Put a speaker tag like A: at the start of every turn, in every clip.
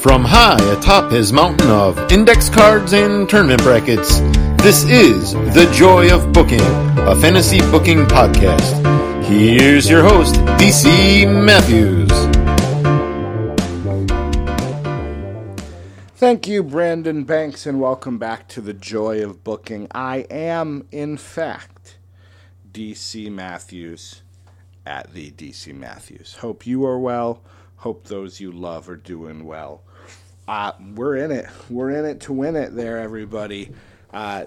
A: From high atop his mountain of index cards and tournament brackets, this is The Joy of Booking, a fantasy booking podcast. Here's your host, DC Matthews.
B: Thank you, Brandon Banks, and welcome back to The Joy of Booking. I am, in fact, DC Matthews at the DC Matthews. Hope you are well. Hope those you love are doing well uh, we're in it. We're in it to win it there, everybody. Uh,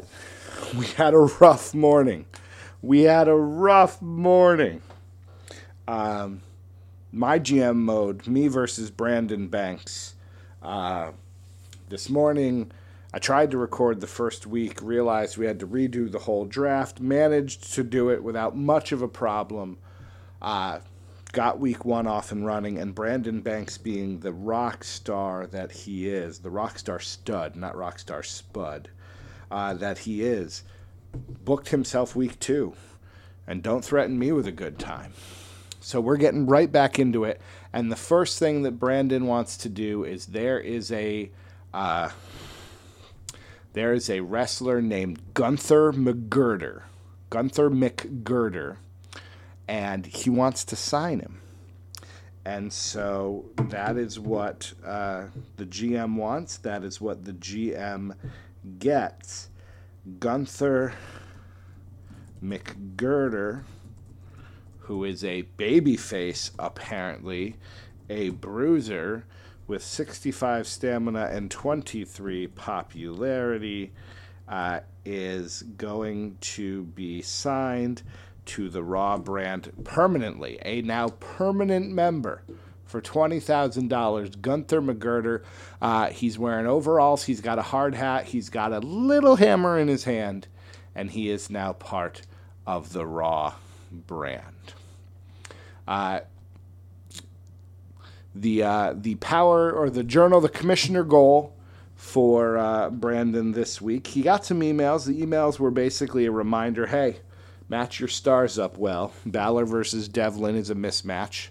B: we had a rough morning. We had a rough morning. Um, my GM mode, me versus Brandon Banks. Uh, this morning, I tried to record the first week, realized we had to redo the whole draft, managed to do it without much of a problem. Uh, got week one off and running, and Brandon Banks being the rock star that he is, the rock star stud, not rock star spud, uh, that he is, booked himself week two. And don't threaten me with a good time. So we're getting right back into it. And the first thing that Brandon wants to do is there is a. Uh, there is a wrestler named Gunther McGirder. Gunther McGirder and he wants to sign him. And so that is what uh, the GM wants. That is what the GM gets. Gunther McGirder, who is a babyface, apparently, a bruiser with 65 stamina and 23 popularity, uh, is going to be signed to the Raw brand permanently, a now permanent member for $20,000. Gunther McGirder. Uh, he's wearing overalls, he's got a hard hat, he's got a little hammer in his hand, and he is now part of the Raw brand. Uh, the uh, the power or the journal, the commissioner goal for uh, Brandon this week. He got some emails. The emails were basically a reminder, hey match your stars up well. Balor versus Devlin is a mismatch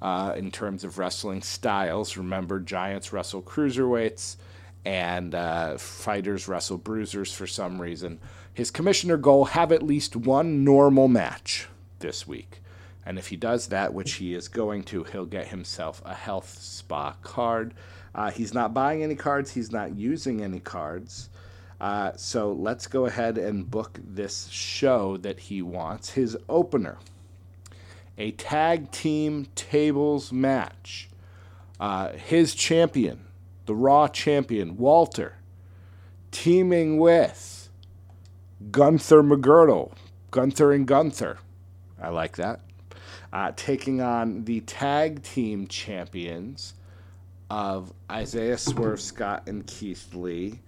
B: uh, in terms of wrestling styles. Remember, Giants wrestle cruiserweights and uh, fighters wrestle bruisers for some reason. His commissioner goal have at least one normal match this week. And if he does that, which he is going to, he'll get himself a health spa card. Uh, he's not buying any cards, he's not using any cards. Uh, so let's go ahead and book this show that he wants. His opener a tag team tables match. Uh, his champion, the Raw champion, Walter, teaming with Gunther McGirdle. Gunther and Gunther. I like that. Uh, taking on the tag team champions of Isaiah Swerve Scott and Keith Lee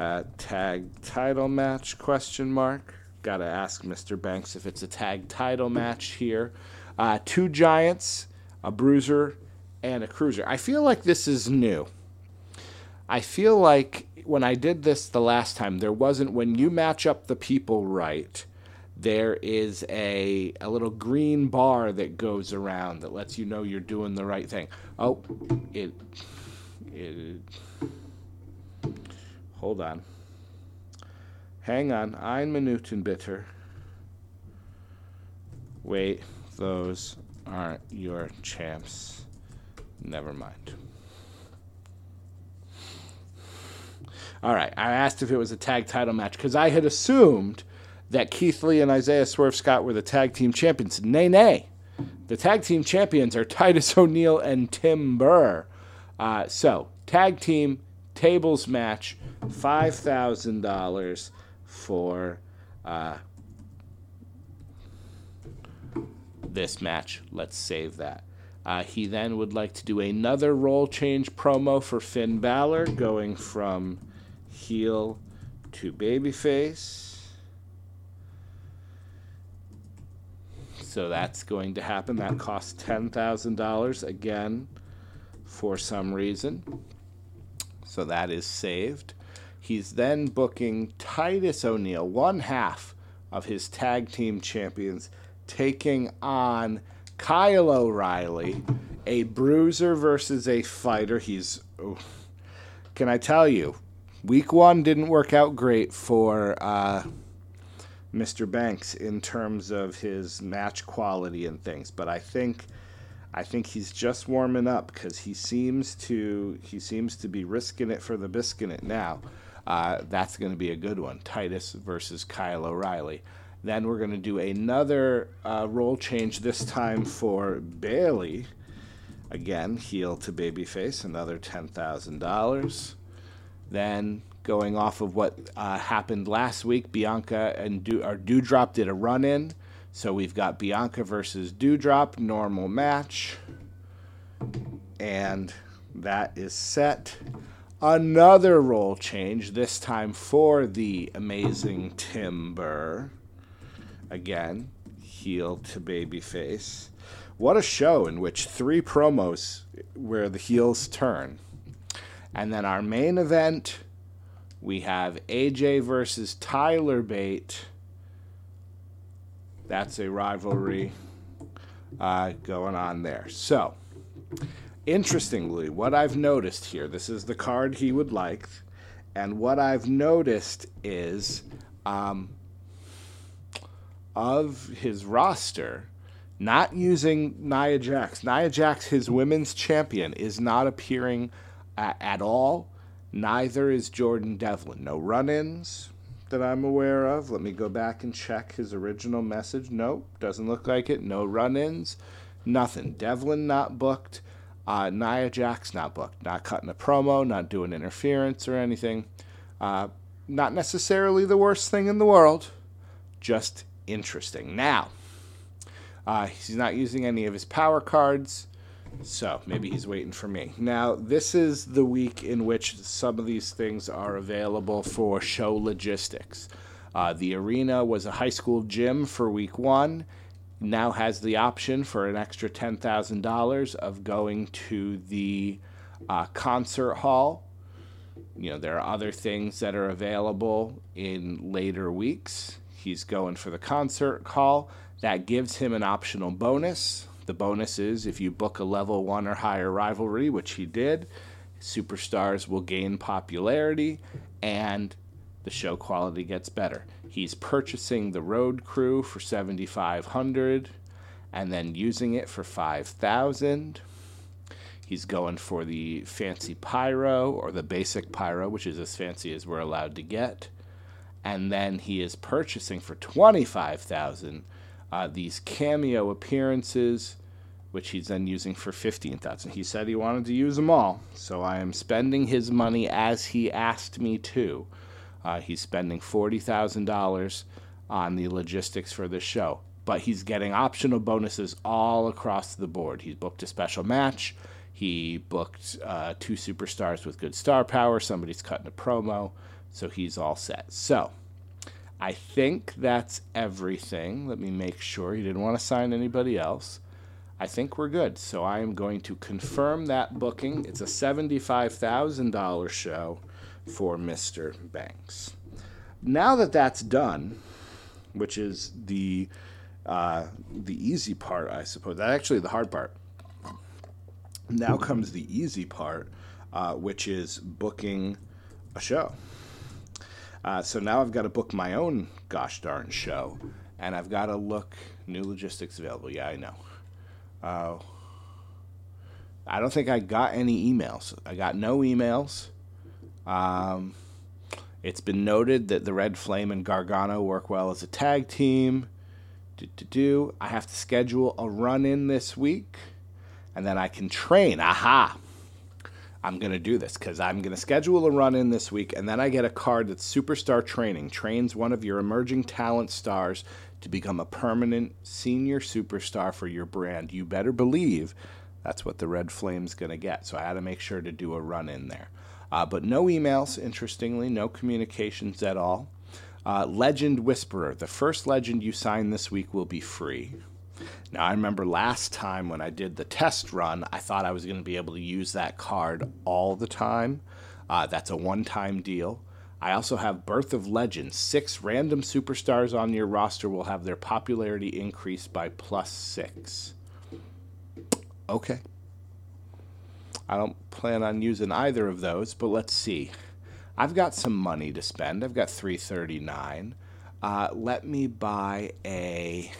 B: uh, tag title match question mark. Gotta ask mr banks if it's a tag title match here. Uh, two giants a bruiser and a cruiser. I feel like this is new. I feel like when i did this the last time there wasn't when you match up the people right there is a, a little green bar that goes around that lets you know you're doing the right thing. Oh it it Hold on. Hang on. Ein Minuten bitter. Wait, those aren't your champs. Never mind. All right, I asked if it was a tag title match because I had assumed that Keith Lee and Isaiah Swerve Scott were the tag team champions. Nay, nay. The tag team champions are Titus O'Neil and Tim Burr. Uh, so, tag team tables match $5,000 for uh, this match. Let's save that. Uh, he then would like to do another role change promo for Finn Balor, going from heel to babyface. So that's going to happen. That costs $10,000 again for some reason. So that is saved. He's then booking Titus O'Neil, one half of his tag team champions, taking on Kyle O'Reilly, a bruiser versus a fighter. He's can I tell you, week one didn't work out great for uh, Mr. Banks in terms of his match quality and things, but I think I think he's just warming up because he seems to he seems to be risking it for the biscuit now. Uh, that's going to be a good one. Titus versus Kyle O'Reilly. Then we're going to do another uh, role change this time for Bayley. Again, heel to babyface, another ten thousand dollars. Then going off of what uh, happened last week, Bianca and Do- or Doudrop did a run in. So we've got Bianca versus Doudrop, normal match. And that is set. Another role change, this time for the amazing Tim Burr. Again, heel to babyface. What a show in which three promos where the heels turn. And then our main event, we have AJ versus Tyler Bate. That's a rivalry uh, going on there. So, interestingly, what I've noticed here, this is the card he would like, and what I've noticed is um, of his roster, not using Nia Jax. Nia Jax, his women's champion, is not appearing at all. Neither is Jordan Devlin. No run ins that I'm aware of. Let me go back and check his original message. Nope, doesn't look like it. No run ins. Nothing. Devlin not booked. Uh, Nia Jax not booked. Not cutting a promo, not doing interference or anything. Uh, not necessarily the worst thing in the world, just interesting. Now, uh, he's not using any of his power cards. So maybe he's waiting for me. Now, this is the week in which some of these things are available for show logistics. Uh, the arena was a high school gym for week one, now has the option for an extra $10,000 of going to the uh, concert hall. You know, there are other things that are available in later weeks. He's going for the concert hall. That gives him an optional bonus the bonus is if you book a level one or higher rivalry, which he did, superstars will gain popularity and the show quality gets better. He's purchasing the road crew for 7500 and then using it for 5000 He's going for the fancy pyro or the basic pyro, which is as fancy as we're allowed to get. And then he is purchasing for 25000 uh, these cameo appearances which he's then using for 15,000. He said he wanted to use them all, so I am spending his money as he asked me to. Uh, he's spending $40,000 on the logistics for this show, but he's getting optional bonuses all across the board. He's booked a special match. He booked uh, two superstars with good star power. Somebody's cutting a promo, so he's all set. So, I think that's everything. Let me make sure. He didn't want to sign anybody else. I think we're good. So I am going to confirm that booking. It's a $75,000 show for Mr. Banks. Now that that's done, which is the uh, the easy part, I suppose. Actually the hard part. Now comes the easy part, uh, which is booking a show. Uh, so now I've got to book my own gosh darn show, and I've got to look new logistics available. Yeah, I know. Uh, I don't think I got any emails. I got no emails. Um, it's been noted that the Red Flame and Gargano work well as a tag team. Do, do, do. I have to schedule a run in this week, and then I can train. Aha! I'm going to do this because I'm going to schedule a run in this week, and then I get a card that's Superstar Training, trains one of your emerging talent stars to become a permanent senior superstar for your brand. You better believe that's what the Red Flame's going to get. So I had to make sure to do a run in there. Uh, but no emails, interestingly, no communications at all. Uh, legend Whisperer. The first legend you sign this week will be free. Now, I remember last time when I did the test run, I thought I was going to be able to use that card all the time. Uh, that's a one time deal. I also have Birth of Legends. Six random superstars on your roster will have their popularity increased by plus six. Okay. I don't plan on using either of those, but let's see. I've got some money to spend. I've got 339. Uh, let me buy a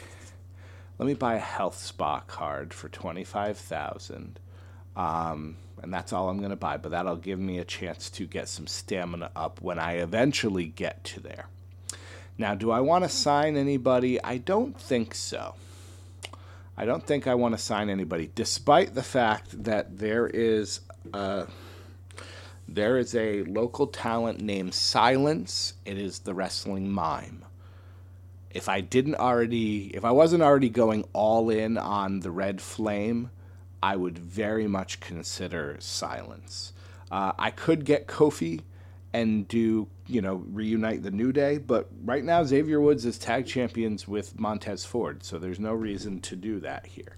B: let me buy a health spa card for 25,000. Um, and that's all I'm going to buy, but that'll give me a chance to get some stamina up when I eventually get to there. Now, do I want to sign anybody? I don't think so. I don't think I want to sign anybody, despite the fact that there is a, there is a local talent named Silence. It is the wrestling mime if I didn't already, if I wasn't already going all in on the Red Flame, I would very much consider Silence. Uh, I could get Kofi and do, you know, reunite the New Day, but right now Xavier Woods is tag champions with Montez Ford, so there's no reason to do that here.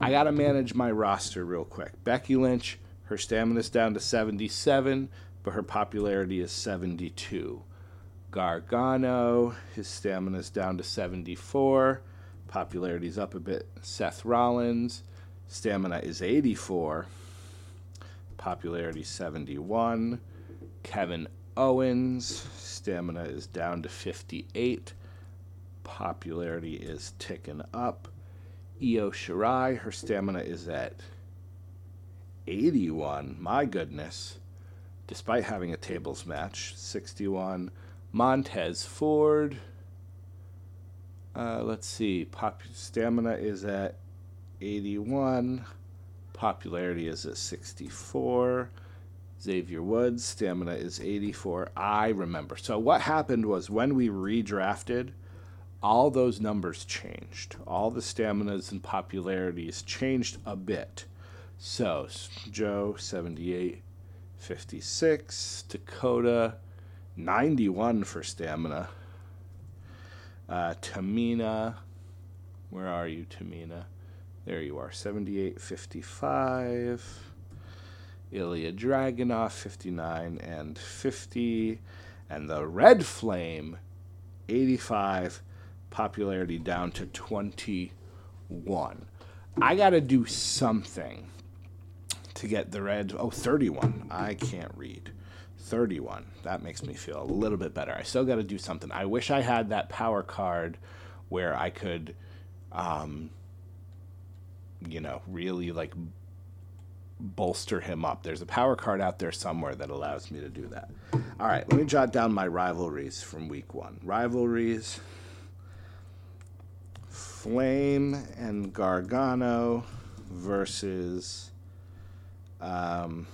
B: I got to manage my roster real quick. Becky Lynch, her stamina's down to 77, but her popularity is 72. Gargano, his stamina's down to 74. Popularity's up a bit. Seth Rollins, stamina is 84. Popularity 71. Kevin Owens, stamina is down to 58. Popularity is ticking up. Io Shirai, her stamina is at 81. My goodness. Despite having a tables match, 61. Montez Ford. Uh, let's see. Pop- stamina is at 81. Popularity is at 64. Xavier Woods, stamina is 84. I remember. So, what happened was when we redrafted, all those numbers changed. All the staminas and popularities changed a bit. So, Joe, 78, 56. Dakota, 91 for stamina. Uh, Tamina, where are you, Tamina? There you are, 78 55. Ilja Dragunov, 59 and 50. And the Red Flame, 85. Popularity down to 21. I got to do something to get the red. Oh, 31. I can't read. 31. That makes me feel a little bit better. I still got to do something. I wish I had that power card where I could, um, you know, really like bolster him up. There's a power card out there somewhere that allows me to do that. All right, let me jot down my rivalries from week one. Rivalries Flame and Gargano versus. Um,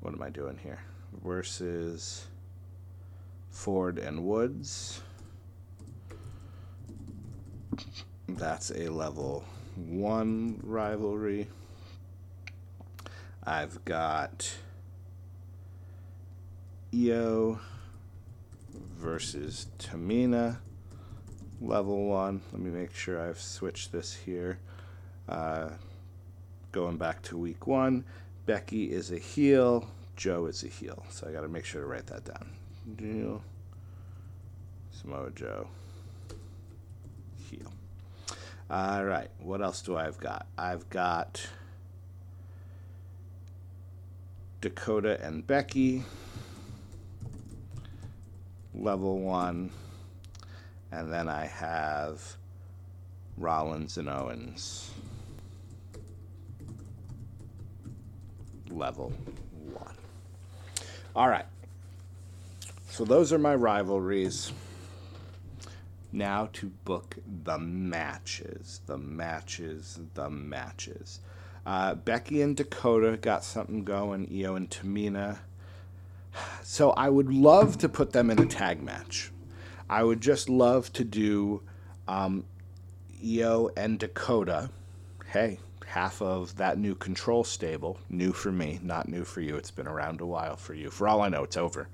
B: what am I doing here? Versus Ford and Woods. That's a level one rivalry. I've got Io versus Tamina, level one. Let me make sure I've switched this here. Uh, going back to week one, Becky is a heel. Joe is a heel. So I got to make sure to write that down. Samoa Joe. All right. What else do I've got? I've got Dakota and Becky. Level one. And then I have Rollins and Owens. level one. All right. So those are my rivalries. Now to book the matches. The matches, the matches. Uh, Becky and Dakota got something going, Io and Tamina. So I would love to put them in a tag match. I would just love to do um, Io and Dakota. Hey, half of that new control stable, new for me, not new for you. It's been around a while for you. For all I know, it's over.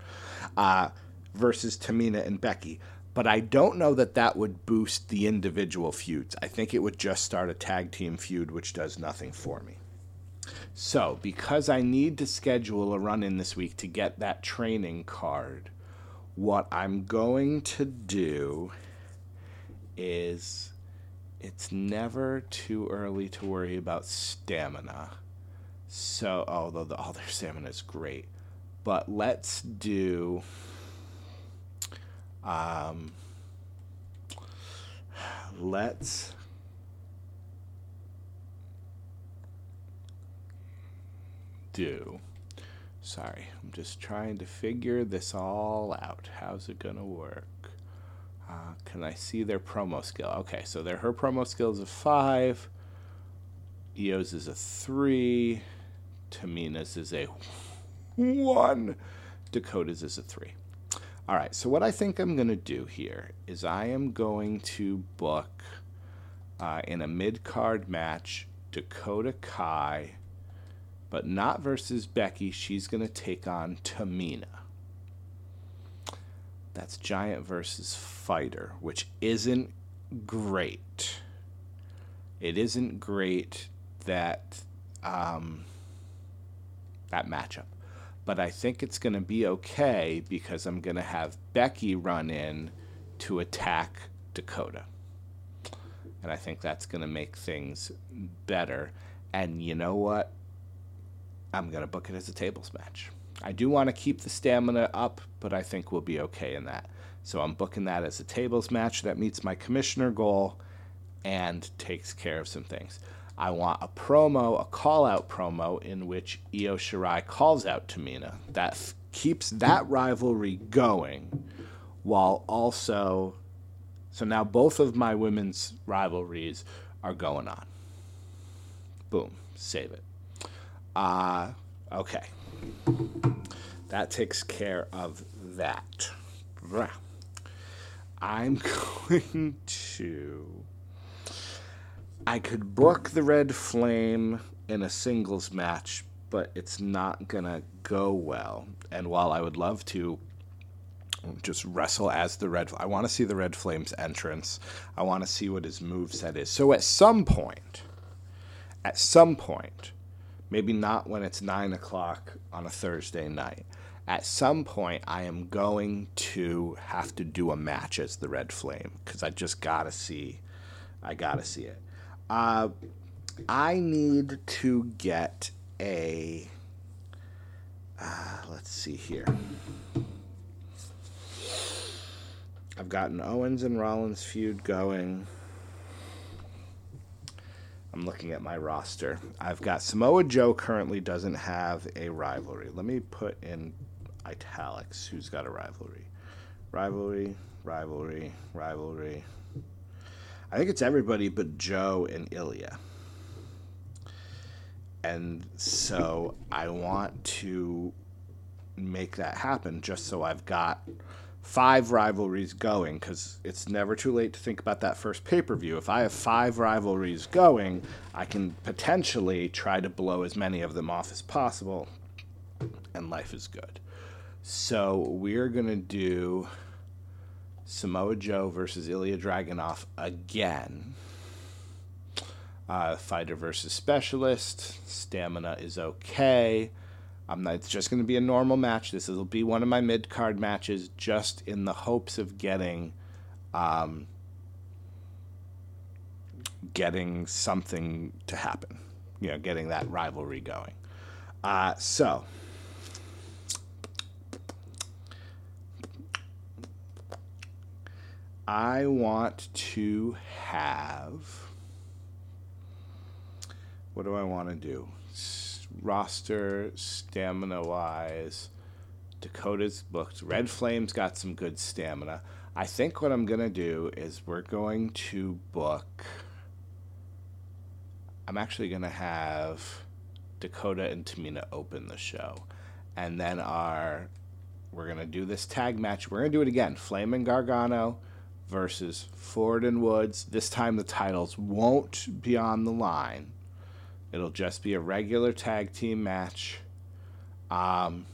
B: Uh, versus Tamina and Becky. But I don't know that that would boost the individual feuds. I think it would just start a tag team feud, which does nothing for me. So, because I need to schedule a run in this week to get that training card, what I'm going to do is it's never too early to worry about stamina. So, although the, all their stamina is great, but let's do. Um, let's do. Sorry, I'm just trying to figure this all out. How's it gonna work? Uh, can I see their promo skill? Okay, so their her promo skill is a five. Io's is a three. Tamina's is a one. Dakota's is a three. All right, so what I think I'm going to do here is I am going to book uh, in a mid card match Dakota Kai, but not versus Becky. She's going to take on Tamina. That's Giant versus Fighter, which isn't great. It isn't great that um, that matchup but I think it's going to be okay because I'm going to have Becky run in to attack Dakota. And I think that's going to make things better. And you know what? I'm going to book it as a tables match. I do want to keep the stamina up, but I think we'll be okay in that. So I'm booking that as a tables match that meets my commissioner goal and takes care of some things. I want a promo, a call out promo in which Io Shirai calls out Tamina. That f- keeps that rivalry going while also. So now both of my women's rivalries are going on. Boom, save it. Uh, okay. That takes care of that. I'm going to I could book the Red Flame in a singles match, but it's not gonna go well. And while I would love to just wrestle as the Red, I want to see the Red Flame's entrance. I want to see what his move set is. So at some point, at some point, maybe not when it's nine o'clock on a Thursday night. At some point, I am going to have to do a match as the Red Flame because I just gotta see, I gotta see it. Uh, I need to get a. Uh, let's see here. I've got an Owens and Rollins feud going. I'm looking at my roster. I've got Samoa Joe currently doesn't have a rivalry. Let me put in italics who's got a rivalry. Rivalry, rivalry, rivalry, I think it's everybody but Joe and Ilja. And so I want to make that happen just so I've got five rivalries going because it's never too late to think about that first pay per view. If I have five rivalries going, I can potentially try to blow as many of them off as possible, and life is good. So we're going to do Samoa Joe versus Ilja Dragunov again. Uh, fighter versus specialist. Stamina is okay. I'm it's just going to be a normal match. This will be one of my mid card matches, just in the hopes of getting, um, getting something to happen. You know, getting that rivalry going. Uh, so I want to have. What do I want to do? Roster, stamina wise. Dakota's booked. Red Flame's got some good stamina. I think what I'm going to do is we're going to book. I'm actually going to have Dakota and Tamina open the show. And then our. We're going to do this tag match. We're going to do it again. Flame and Gargano versus Ford and Woods. This time the titles won't be on the line. It'll just be a regular tag team match. Um,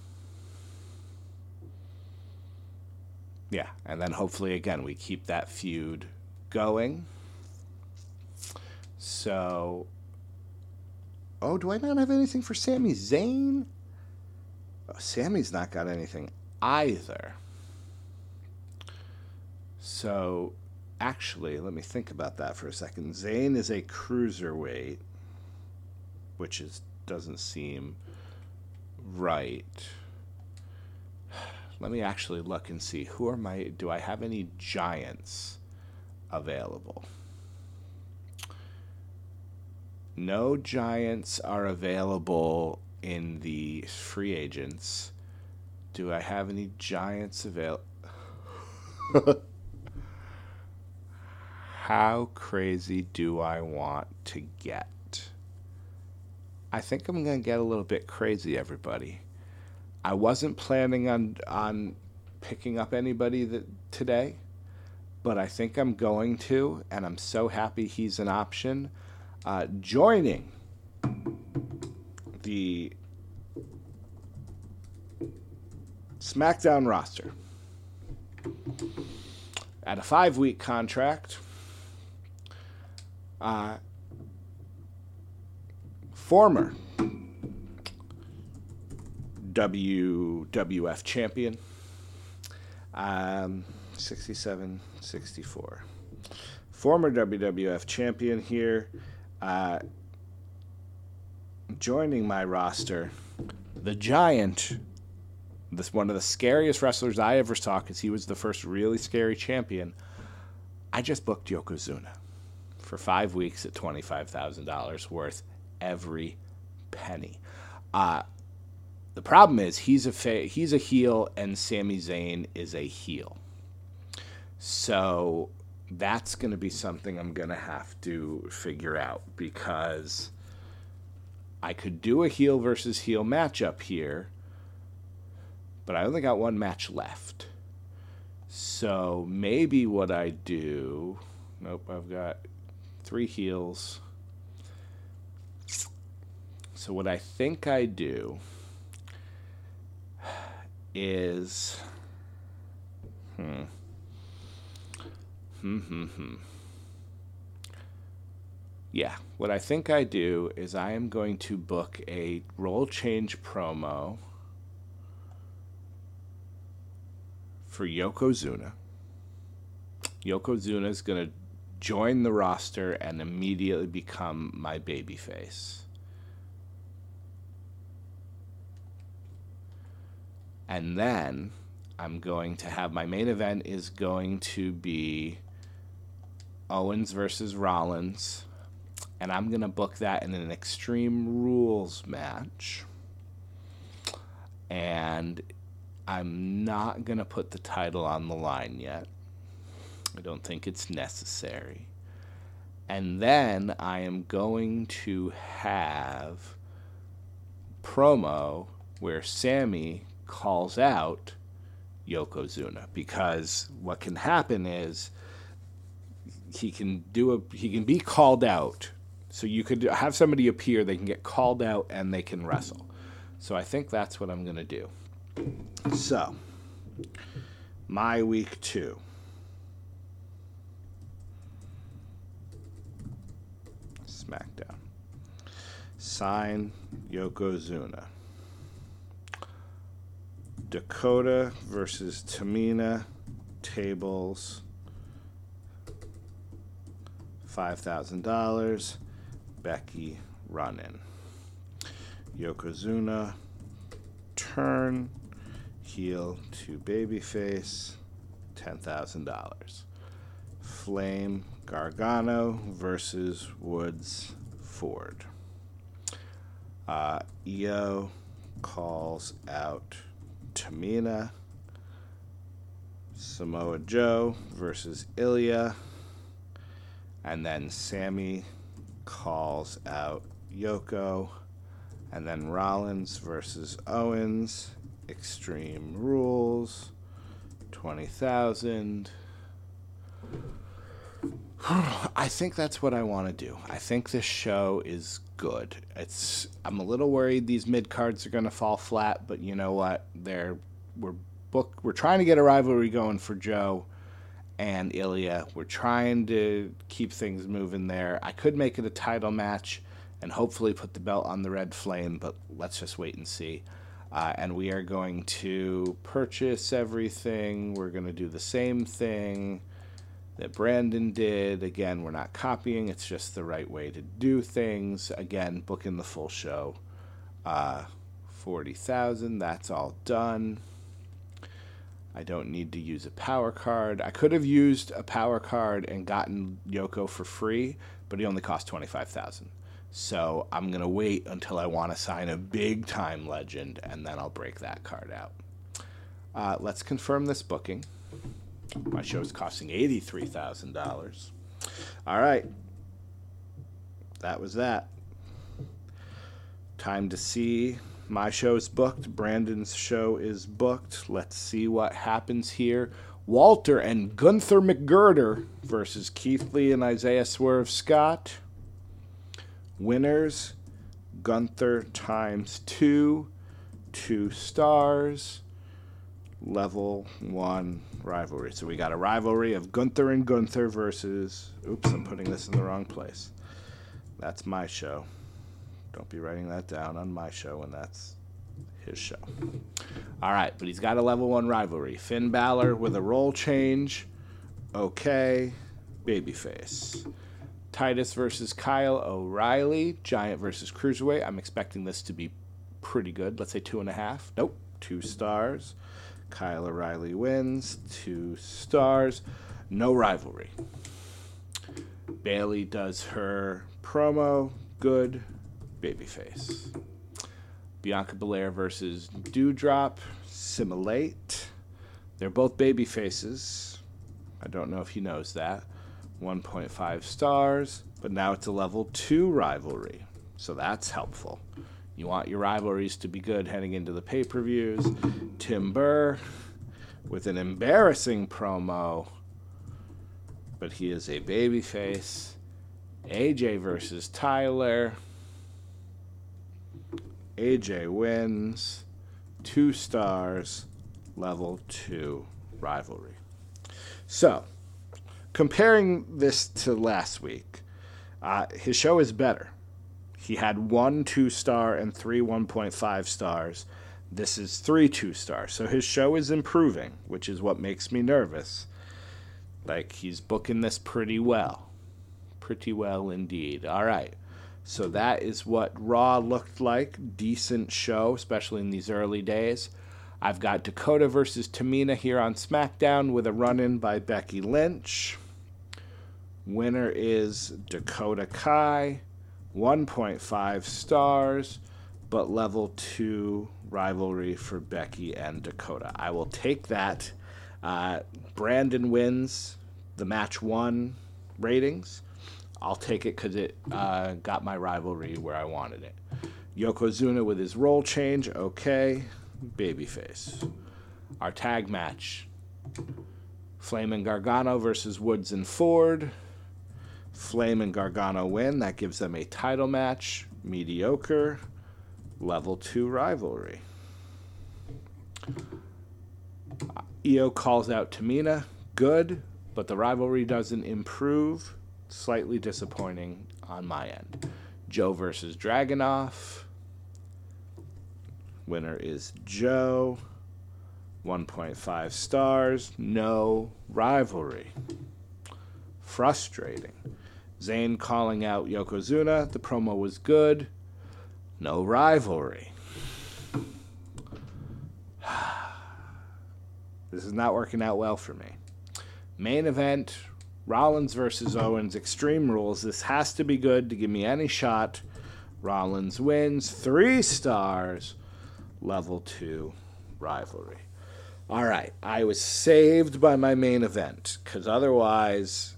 B: yeah, and then hopefully again we keep that feud going. So, oh, do I not have anything for Sami Zayn? Oh, Sami's not got anything either. So actually, let me think about that for a second. Zayn is a cruiserweight, which is doesn't seem right. Let me actually look and see who are my. Do I have any giants available? No giants are available in the free agents. Do I have any giants available? How crazy do I want to get? I think I'm going to get a little bit crazy, everybody. I wasn't planning on on picking up anybody that today, but I think I'm going to, and I'm so happy he's an option. Uh, joining the SmackDown roster at a five week contract. Uh, former WWF champion, um, 67 64. Former WWF champion here, uh, joining my roster, the Giant. This one of the scariest wrestlers I ever saw because he was the first really scary champion. I just booked Yokozuna for five weeks at twenty five thousand dollars worth every penny. Uh, the problem is he's a fa- he's a heel and Sami Zayn is a heel. So that's going to be something I'm going to have to figure out because I could do a heel versus heel matchup here, but I only got one match left. So maybe what I do, nope, I've got three heels. So what I think I do is hmm hmm hmm hmm yeah, what I think I do is I am going to book a role change promo for Yokozuna. Yokozuna is going to join the roster and immediately become my babyface. And then I'm going to have my main event is going to be Owens versus Rollins. And I'm going to book that in an Extreme Rules match. And I'm not going to put the title on the line yet. I don't think it's necessary. And then I am going to have promo where Sami calls out Yokozuna because what can happen is he can do a he can be called out. So you could have somebody appear, they can get called out and they can wrestle. So I think that's what I'm going to do. So, my week 2. SmackDown. Sign Yokozuna. Dakota versus Tamina. Tables. $5,000. Becky running. Yokozuna. Turn. Heel to babyface. $10,000. Flame Gargano versus Woods Ford. Uh, Io calls out Tamina. Samoa Joe versus Ilja. And then Sami calls out Yoko. And then Rollins versus Owens. Extreme Rules. 20,000. I think that's what I want to do. I think this show is good. It's I'm a little worried these mid cards are going to fall flat, but you know what? They're we're book we're trying to get a rivalry going for Joe and Ilja. We're trying to keep things moving there. I could make it a title match and hopefully put the belt on the Red Flame, but let's just wait and see. Uh, and we are going to purchase everything. We're going to do the same thing that Brandon did. Again, we're not copying, it's just the right way to do things. Again, booking the full show. Uh, 40,000, that's all done. I don't need to use a power card. I could have used a power card and gotten Yoko for free, but he only cost 25,000. So I'm going to wait until I want to sign a big time legend and then I'll break that card out. Uh, let's confirm this booking. My show is costing $83,000. All right. That was that. Time to see my show is booked. Brandon's show is booked. Let's see what happens here. Walter and Gunther McGirder versus Keith Lee and Isaiah Swerve Scott. Winners Gunther times two, two stars, level one rivalry. So we got a rivalry of Gunther and Gunther versus. Oops, I'm putting this in the wrong place. That's my show. Don't be writing that down on my show when that's his show. All right, but he's got a level one rivalry. Finn Balor with a role change. Okay. Babyface. Titus versus Kyle O'Reilly. Giant versus Cruiserweight. I'm expecting this to be pretty good. Let's say two and a half. Nope. Two stars. Kyle O'Reilly wins. Two stars. No rivalry. Bayley does her promo. Good babyface. Bianca Belair versus Doudrop, Simulate. They're both baby faces. I don't know if he knows that. 1.5 stars, but now it's a level 2 rivalry. So that's helpful. You want your rivalries to be good heading into the pay per views. Tim Burr with an embarrassing promo, but he is a babyface. AJ versus Tyler. AJ wins. Two stars, level two rivalry. So, comparing this to last week, uh, his show is better. He had one two star and three 1.5 stars. This is three two stars. So his show is improving, which is what makes me nervous. Like, he's booking this pretty well. Pretty well indeed. All right. So that is what Raw looked like. Decent show, especially in these early days. I've got Dakota versus Tamina here on SmackDown with a run in by Becky Lynch. Winner is Dakota Kai. 1.5 stars, but level 2 rivalry for Becky and Dakota. I will take that. Uh, Brandon wins the match one ratings. I'll take it because it uh, got my rivalry where I wanted it. Yokozuna with his role change, okay. Babyface. Our tag match Flame and Gargano versus Woods and Ford. Flame and Gargano win. That gives them a title match. Mediocre. Level 2 rivalry. Io calls out Tamina. Good, but the rivalry doesn't improve. Slightly disappointing on my end. Joe versus Dragunov. Winner is Joe. 1.5 stars. No rivalry. Frustrating. Zayn calling out Yokozuna. The promo was good. No rivalry. this is not working out well for me. Main event Rollins versus Owens Extreme Rules. This has to be good to give me any shot. Rollins wins. Three stars. Level two rivalry. All right. I was saved by my main event because otherwise,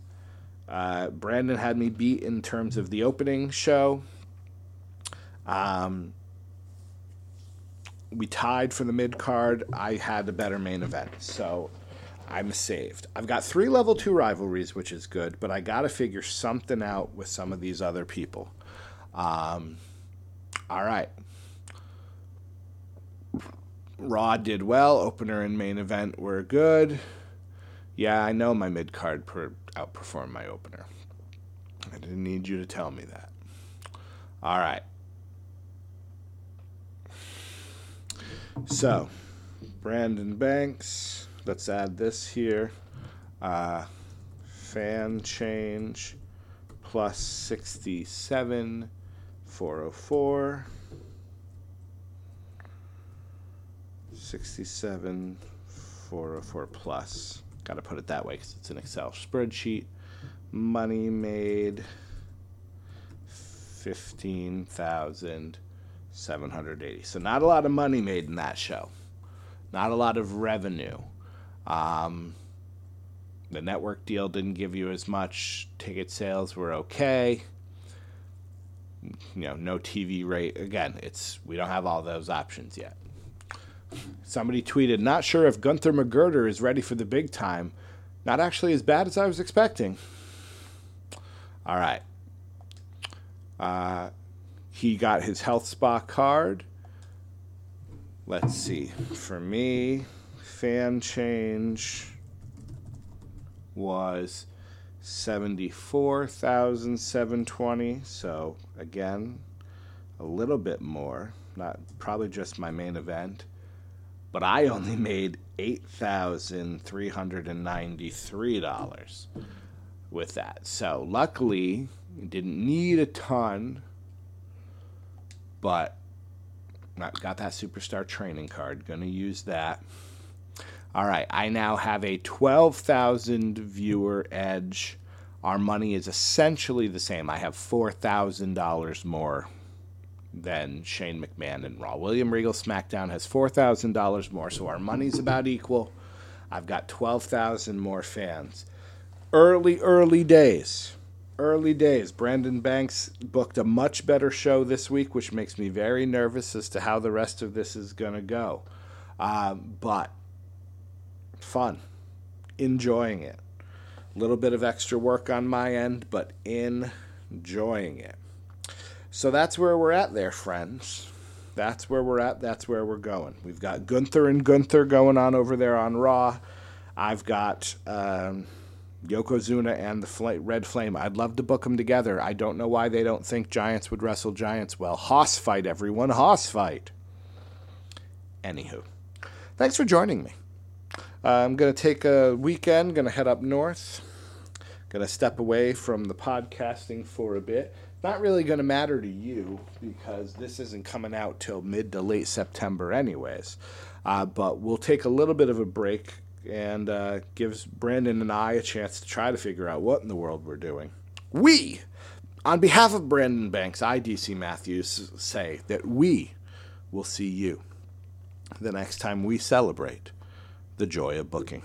B: uh, Brandon had me beat in terms of the opening show. Um, we tied for the mid card. I had a better main event. So I'm saved. I've got three level two rivalries, which is good, but I got to figure something out with some of these other people. Um, all right. Raw did well. Opener and main event were good. Yeah, I know my mid card per- outperformed my opener. I didn't need you to tell me that. All right. So, Brandon Banks. Let's add this here. Uh, fan change plus 67 404 67 404 plus got to put it that way because it's an excel spreadsheet money made 15780 so not a lot of money made in that show not a lot of revenue um, the network deal didn't give you as much. Ticket sales were okay. You know, no TV rate. Again, it's we don't have all those options yet. Somebody tweeted, "Not sure if Gunther McGirder is ready for the big time. Not actually as bad as I was expecting." All right. Uh, he got his health spa card. Let's see. For me, fan change was 74,720. So again, a little bit more, not probably just my main event, but I only made $8,393 with that. So luckily, didn't need a ton, but got that superstar training card. Going to use that. All right, I now have a 12,000 viewer edge. Our money is essentially the same. I have $4,000 more than Shane McMahon and Raw. William Regal SmackDown has $4,000 more, so our money's about equal. I've got 12,000 more fans. Early, early days. Early days. Brandon Banks booked a much better show this week, which makes me very nervous as to how the rest of this is going to go. Um, but fun, enjoying it. A little bit of extra work on my end, but enjoying it. So that's where we're at there, friends. That's where we're at. That's where we're going. We've got Gunther and Gunther going on over there on Raw. I've got um, Yokozuna and the Red Flame. I'd love to book them together. I don't know why they don't think Giants would wrestle Giants well. Hoss fight, everyone. Hoss fight. Anywho, thanks for joining me. Uh, I'm going to take a weekend, going to head up north, going to step away from the podcasting for a bit. Not really going to matter to you because this isn't coming out till mid to late September, anyways. Uh, but we'll take a little bit of a break and uh, gives Brandon and I a chance to try to figure out what in the world we're doing. We, on behalf of Brandon Banks, I, DC Matthews, say that we will see you the next time we celebrate the joy of booking.